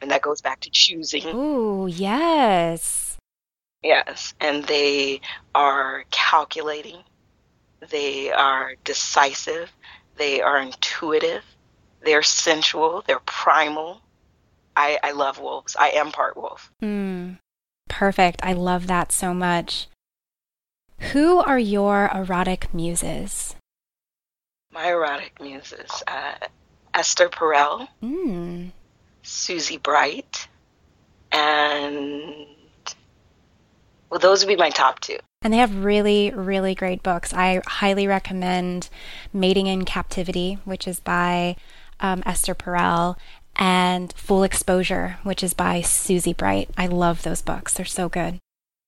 And that goes back to choosing. Ooh, yes. Yes. And they are calculating. They are decisive. They are intuitive. They're sensual. They're primal. I, I love wolves. I am part wolf. Hmm. Perfect. I love that so much. Who are your erotic muses? My erotic muses uh, Esther Perel, Hmm. Susie Bright, and well, those would be my top two. And they have really, really great books. I highly recommend Mating in Captivity, which is by um, Esther Perel, and Full Exposure, which is by Susie Bright. I love those books. They're so good.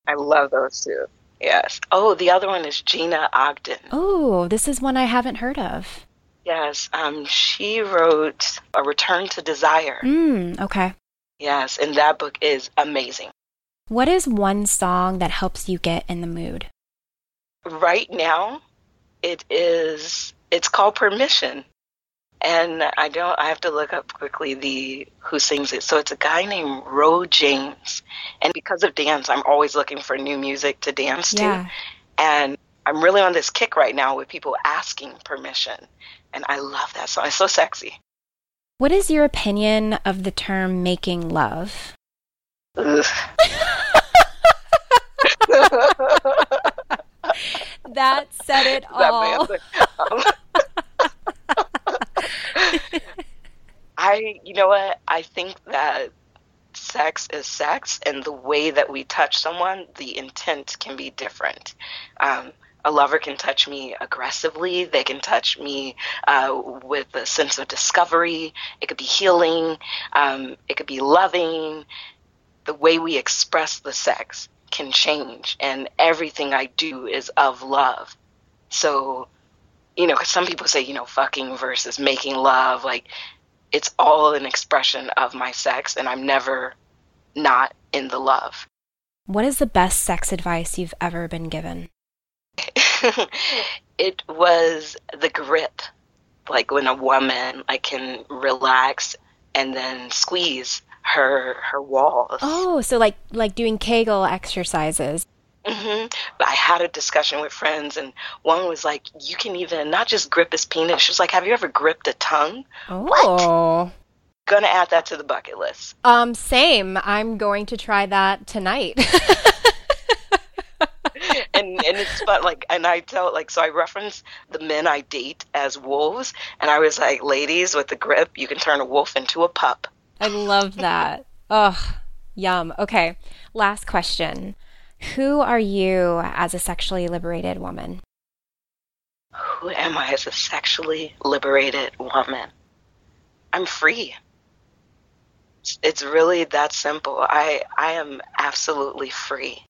I love those too. Yes. Oh, the other one is Gina Ogden. Oh, this is one I haven't heard of. Yes. Um, she wrote A Return to Desire. Mm, okay. Yes, and that book is amazing. What is one song that helps you get in the mood? Right now, it is. It's called Permission, and I don't. I have to look up quickly the who sings it. So it's a guy named Ro James, and because of dance, I'm always looking for new music to dance Yeah. to, and I'm really on this kick right now with people asking permission, and I love that song. It's so sexy. What is your opinion of the term making love? That said it all. I, you know what? I think that sex is sex, and the way that we touch someone, the intent can be different. Um, a lover can touch me aggressively. They can touch me uh, with a sense of discovery. It could be healing. Um, it could be loving. The way we express the sex can change, and everything I do is of love. So, you know, because some people say, you know, fucking versus making love, like it's all an expression of my sex, and I'm never not in the love. What is the best sex advice you've ever been given? it was the grip, like when a woman like can relax and then squeeze her her walls. Oh, so like like doing Kegel exercises. Hmm But I had a discussion with friends, and one was like, "You can even not just grip his penis." She was like, "Have you ever gripped a tongue?" Oh. Gonna add that to the bucket list. Um, same. I'm going to try that tonight. and and it's fun. Like, and I tell like, so I reference the men I date as wolves, and I was like, "Ladies, with the grip, you can turn a wolf into a pup." I love that. Ugh, yum. Okay, last question. Who are you as a sexually liberated woman? Who am I as a sexually liberated woman? I'm free. It's- really that simple. I I am absolutely free.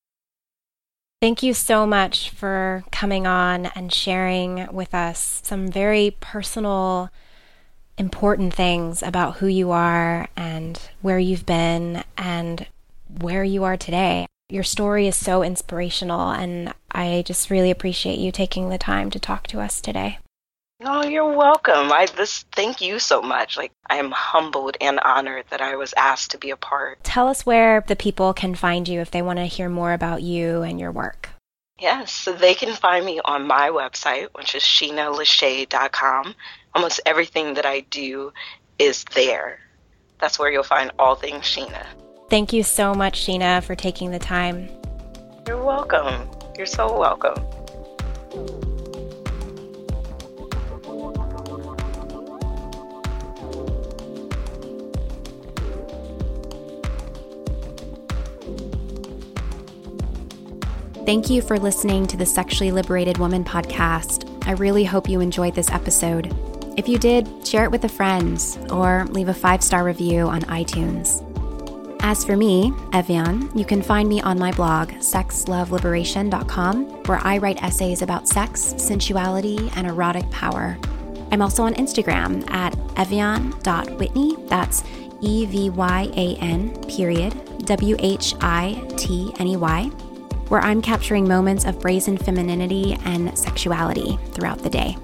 Thank you so much for coming on and sharing with us some very personal, important things about who you are and where you've been and where you are today. Your story is so inspirational, and I just really appreciate you taking the time to talk to us today. No, you're welcome. I this thank you so much. Like I am humbled and honored that I was asked to be a part. Tell us where the people can find you if they want to hear more about you and your work. Yes, so they can find me on my website, which is sheenalashay.com. Almost everything that I do is there. That's where you'll find all things Sheena. Thank you so much, Sheena, for taking the time. You're welcome. You're so welcome. Thank you for listening to the Sexually Liberated Woman podcast. I really hope you enjoyed this episode. If you did, share it with a friend or leave a five star review on iTunes. As for me, Ev'Yan, you can find me on my blog, sexloveliberation.com, where I write essays about sex, sensuality, and erotic power. I'm also on Instagram at evyan.whitney. That's E V Y A N, period, W H I T N E Y where I'm capturing moments of brazen femininity and sexuality throughout the day.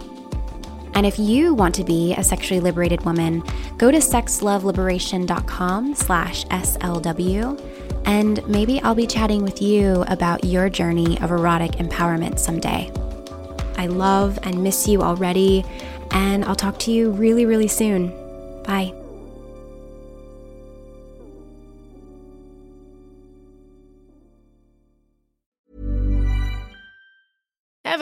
And if you want to be a sexually liberated woman, go to sexloveliberation.com slash SLW, and maybe I'll be chatting with you about your journey of erotic empowerment someday. I love and miss you already, and I'll talk to you really, really soon. Bye.